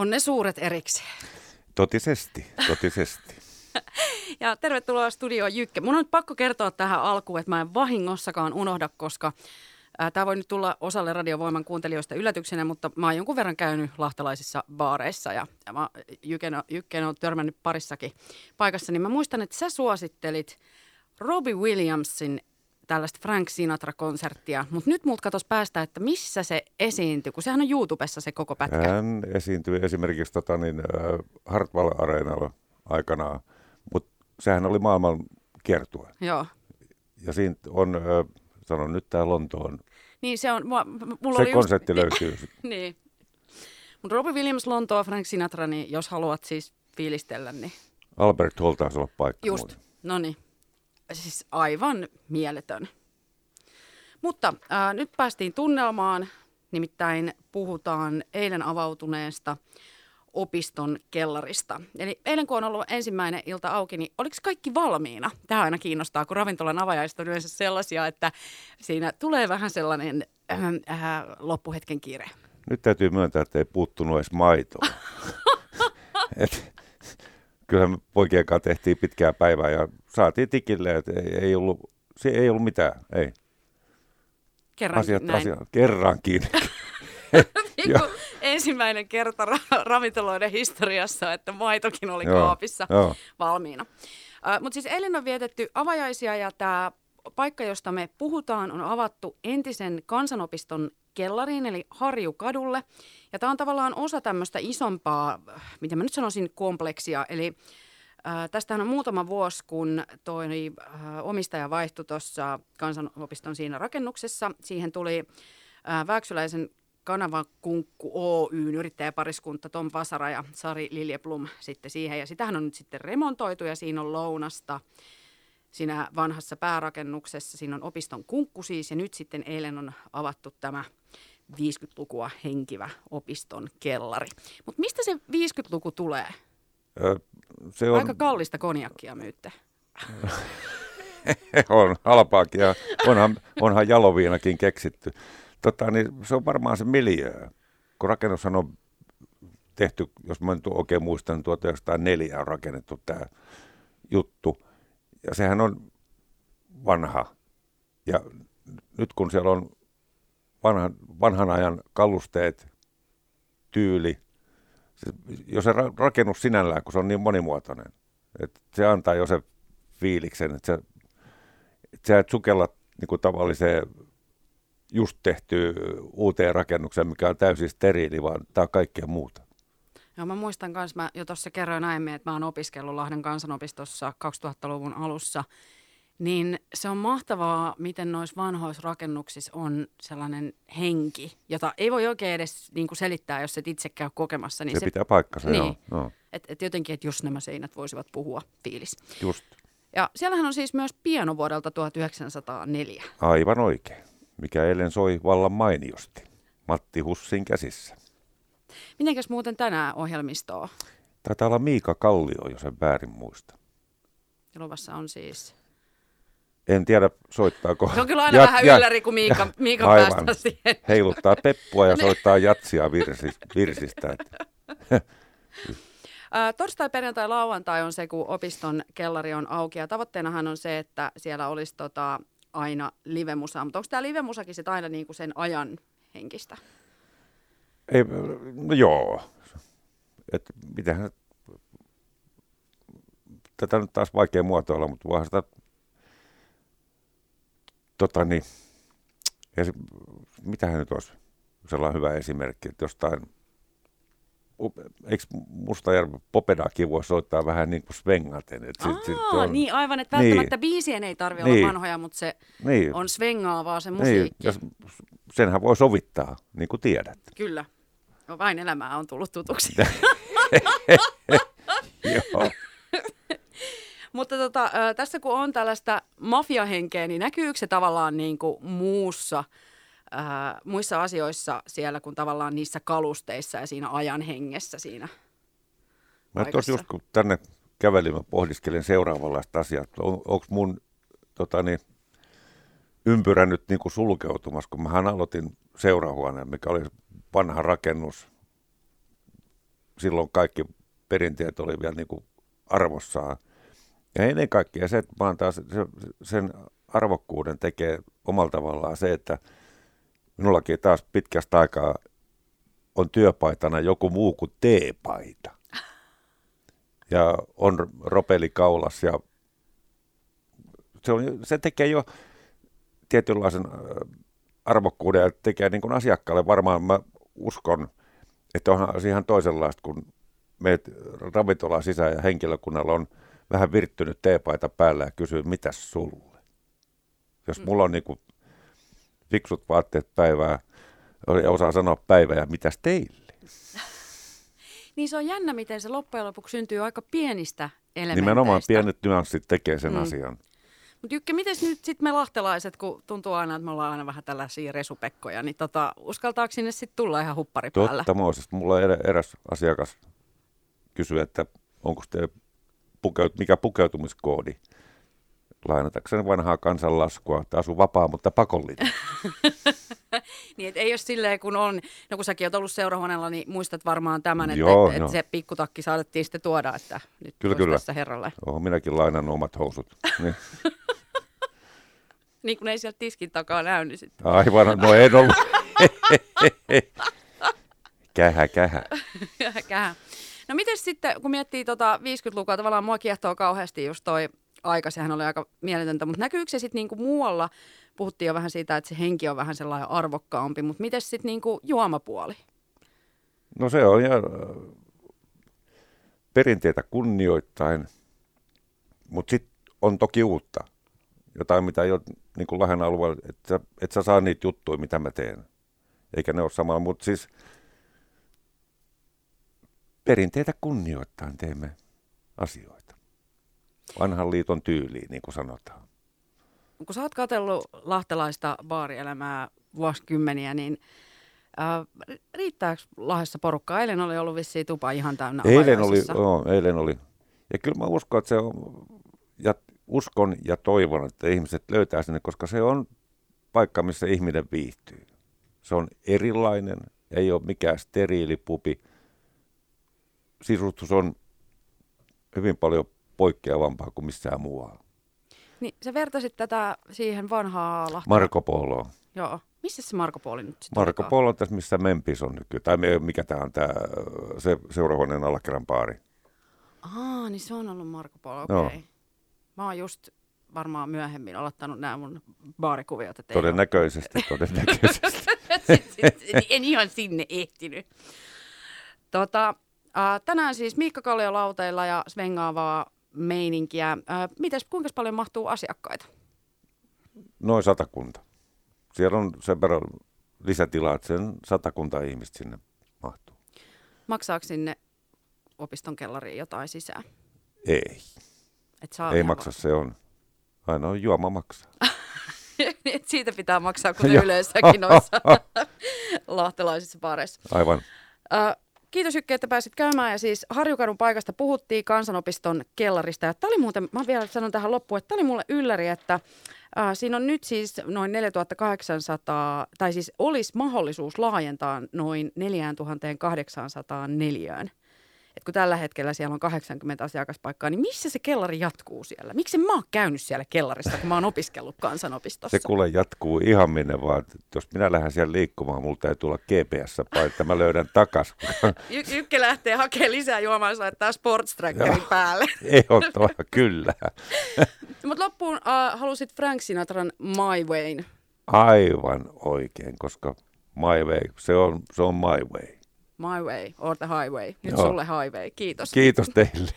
On ne suuret erikseen. Totisesti, totisesti. ja tervetuloa studioon Jykke. Mun on nyt pakko kertoa tähän alkuun, että mä en vahingossakaan unohda, koska Tämä voi nyt tulla osalle radiovoiman kuuntelijoista yllätyksenä, mutta mä oon jonkun verran käynyt lahtelaisissa baareissa ja, ja mä Jyken, Jykken on törmännyt parissakin paikassa, niin mä muistan, että sä suosittelit Robbie Williamsin tällaista Frank Sinatra-konserttia, mutta nyt muut katos päästä, että missä se esiintyy, kun sehän on YouTubessa se koko pätkä. Hän esiintyi esimerkiksi tota, niin, äh, Hartwall Areenalla aikanaan, mutta sehän oli maailman kiertue. Joo. Ja siinä on, äh, sanon nyt tämä Lontoon. Niin se on, mulla, mulla se oli konsepti just... löytyy. niin. Mutta Robbie Williams, Lontoa, Frank Sinatra, niin jos haluat siis fiilistellä, niin... Albert Hall taisi olla paikka. Just, no niin siis aivan mieletön. Mutta ää, nyt päästiin tunnelmaan, nimittäin puhutaan eilen avautuneesta opiston kellarista. Eli eilen kun on ollut ensimmäinen ilta auki, niin oliko kaikki valmiina? Tämä aina kiinnostaa, kun ravintolan avajaiset on yleensä sellaisia, että siinä tulee vähän sellainen äh, äh, loppuhetken kiire. Nyt täytyy myöntää, että ei puuttunut edes maitoa. Et, kyllähän poikien kanssa tehtiin pitkää päivää ja saatiin tikille, että ei, ei, ollut, se ei ollut mitään, ei. Kerrankin Asiat, näin. Asiat, kerrankin. niin kuin ensimmäinen kerta ra- ravintoloiden historiassa, että maitokin oli Joo, kaapissa joo. valmiina. Uh, Mutta siis eilen on vietetty avajaisia ja tämä paikka, josta me puhutaan, on avattu entisen kansanopiston kellariin, eli Harjukadulle. Ja tämä on tavallaan osa tämmöistä isompaa, mitä mä nyt sanoisin, kompleksia. Eli äh, tästähän on muutama vuosi, kun toi äh, omistaja vaihtui tuossa kansanopiston siinä rakennuksessa. Siihen tuli äh, Vääksyläisen Kanavakunkku Oyn yrittäjäpariskunta Tom Vasara ja Sari Liljeblom sitten siihen. Ja sitähän on nyt sitten remontoitu ja siinä on lounasta siinä vanhassa päärakennuksessa. Siinä on opiston kunkku siis ja nyt sitten eilen on avattu tämä 50-lukua henkivä opiston kellari. Mutta mistä se 50-luku tulee? Ö, se on, Aika kallista konjakkia myytte. on halpaakin ja onhan, onhan jaloviinakin keksitty. Tota, niin se on varmaan se miljöö. Kun rakennushan on tehty, jos mä nyt oikein muistan, niin 1904 on rakennettu tämä juttu. Ja sehän on vanha. Ja nyt kun siellä on vanhan, vanhan ajan kalusteet, tyyli, se, jo se ra- rakennus sinällään, kun se on niin monimuotoinen, että se antaa jo se fiiliksen, että, se, että sä et sukella niin kuin tavalliseen just tehty uuteen rakennukseen, mikä on täysin steriili, vaan tämä on kaikkea muuta. Joo, mä muistan myös, mä jo tuossa kerroin aiemmin, että mä oon opiskellut Lahden kansanopistossa 2000-luvun alussa, niin se on mahtavaa, miten noissa vanhoissa rakennuksissa on sellainen henki, jota ei voi oikein edes niin kuin selittää, jos et itse käy kokemassa. Niin se, se pitää paikkansa, niin. joo. No, Että et jotenkin, että jos nämä seinät voisivat puhua fiilis. just. Ja siellähän on siis myös piano vuodelta 1904. Aivan oikein. Mikä eilen soi vallan mainiosti. Matti Hussin käsissä. Mitenkäs muuten tänään ohjelmistoa? Taitaa olla Miika Kallio, jos en väärin muista. Luvassa on siis... En tiedä, soittaako. Se on kyllä aina ja, vähän ylläri, kun Miika, Miika aivan. päästään siihen. Heiluttaa peppua ja soittaa jatsia virsis, virsistä. Torstai, perjantai, lauantai on se, kun opiston kellari on auki. Ja tavoitteenahan on se, että siellä olisi tota, aina livemusa. Mutta onko tämä livemusakin sit aina niinku sen ajan henkistä? Ei, no joo. Et mitähän, tätä nyt taas vaikea muotoilla, mutta voihan sitä, tota niin, esi, mitähän nyt olisi sellainen hyvä esimerkki, että jostain, eikö Mustajärvi Popedakin voi soittaa vähän niin kuin svengaten? Et Aa, sit on, niin aivan, että välttämättä niin, biisien ei tarvitse niin, olla vanhoja, mutta se niin, on svengaavaa se musiikki. Niin, ja senhän voi sovittaa, niin kuin tiedät. Kyllä. No, vain elämää on tullut tutuksi. Joo. Mutta tota, tässä kun on tällaista mafiahenkeä, niin näkyykö se tavallaan niin kuin muussa, äh, muissa asioissa siellä kuin tavallaan niissä kalusteissa ja siinä ajan hengessä siinä Mä tuossa just kun tänne kävelin, mä pohdiskelen seuraavanlaista asiaa, on, onko mun totani, ympyrä nyt niin kuin sulkeutumassa, kun mähän aloitin seurahuoneen, mikä oli vanha rakennus silloin kaikki perinteet oli vielä niin kuin arvossaan. Ja ennen kaikkea se, vaan taas se, sen arvokkuuden tekee omalla tavallaan se, että minullakin taas pitkästä aikaa on työpaitana joku muu kuin teepaita. Ja on ropeli kaulas ja se, on, se tekee jo tietynlaisen arvokkuuden ja tekee niin kuin asiakkaalle varmaan, mä uskon, että onhan se ihan toisenlaista, kun meet ravintolaan sisään ja henkilökunnalla on vähän virttynyt teepaita päällä ja kysyy, mitä sulle? Jos mm. mulla on niin kuin fiksut vaatteet päivää ja osaa sanoa päivää ja mitäs teille? niin se on jännä, miten se loppujen lopuksi syntyy aika pienistä elementeistä. Nimenomaan pienet nyanssit tekee sen mm. asian. Mutta Jykki, miten nyt sitten me lahtelaiset, kun tuntuu aina, että me ollaan aina vähän tällaisia resupekkoja, niin tota, uskaltaako sinne sitten tulla ihan huppari päällä? Totta, Mooses. Mulla on eräs asiakas kysyä, että onko te pukeut, mikä pukeutumiskoodi? Lainatakseni vanhaa kansanlaskua, että asu vapaa, mutta pakollinen. niin, et ei ole silleen, kun on, no kun säkin oot ollut seurahuoneella, niin muistat varmaan tämän, että, Joo, että, no. se pikkutakki saatettiin sitten tuoda, että nyt kyllä, kyllä. tässä herralle. Oon minäkin lainannut omat housut. Niin. Niin kun ei sieltä tiskin takaa näy, niin sitten. Aivan, no en ollut. kähä, kähä. kähä. No miten sitten, kun miettii tota 50-lukua, tavallaan mua kiehtoo kauheasti just toi aika, sehän oli aika mieletöntä, mutta näkyykö se sitten niinku muualla, puhuttiin jo vähän siitä, että se henki on vähän sellainen arvokkaampi, mutta miten sitten niinku juomapuoli? No se on ja perinteitä kunnioittain, mutta sitten on toki uutta. Jotain, mitä ei ole niin kuin Lahden alueella, että et sä saa niitä juttuja, mitä mä teen. Eikä ne ole samalla, mutta siis perinteitä kunnioittain teemme asioita. Vanhan liiton tyyliin, niin kuin sanotaan. Kun sä oot katsellut lahtelaista baarielämää vuosikymmeniä, niin äh, riittääkö Lahdessa porukkaa? Eilen oli ollut vissiin tupa ihan täynnä Eilen oli, joo, eilen oli. Ja kyllä mä uskon, että se on, ja uskon ja toivon, että ihmiset löytää sinne, koska se on paikka, missä ihminen viihtyy. Se on erilainen, ei ole mikään steriilipupi, sisustus on hyvin paljon poikkeavampaa kuin missään muualla. Niin, sä vertasit tätä siihen vanhaa Lahteen. Marko Poloon. Joo. Missä se Marko Polo nyt sitten Marko Polo on tässä, missä Memphis on nykyään. Tai mikä tämä on, tämä se seurahuoneen alakerran baari. Aa, niin se on ollut Marko Polo, okei. Okay. Mä oon just varmaan myöhemmin aloittanut nämä mun baarikuviot. Todennäköisesti, todennäköisesti. en ihan sinne ehtinyt. Tota, Äh, tänään siis Miikka Kallio lauteilla ja svengaavaa meininkiä. Äh, mites, kuinka paljon mahtuu asiakkaita? Noin satakunta. Siellä on sen verran lisätilaa, että sen satakunta ihmistä sinne mahtuu. Maksaako sinne opiston kellariin jotain sisään? Ei. Et saa Ei maksa, se on. Aina on juoma maksaa. Siitä pitää maksaa, kuten yleensäkin noissa lahtelaisissa pareissa. Aivan. Äh, Kiitos Jykki, että pääsit käymään. Ja siis Harjukadun paikasta puhuttiin kansanopiston kellarista. Ja tämä oli muuten, mä vielä sanon tähän loppuun, että tämä oli mulle ylläri, että äh, siinä on nyt siis noin 4800, tai siis olisi mahdollisuus laajentaa noin 4800 neliöön että kun tällä hetkellä siellä on 80 asiakaspaikkaa, niin missä se kellari jatkuu siellä? Miksi mä oon käynyt siellä kellarissa, kun mä oon opiskellut kansanopistossa? Se kuule jatkuu ihan minne vaan. Jos minä lähden siellä liikkumaan, mulla täytyy tulla GPS, että mä löydän takas. Y- Ykkä lähtee hakemaan lisää juomaan, laittaa sports päälle. Ehdottomasti, kyllä. Mutta loppuun uh, halusit Frank Sinatran My Wayn. Aivan oikein, koska My Way, se on, se on My Way. My Way or the Highway. Nyt Joo. sulle Highway. Kiitos. Kiitos teille.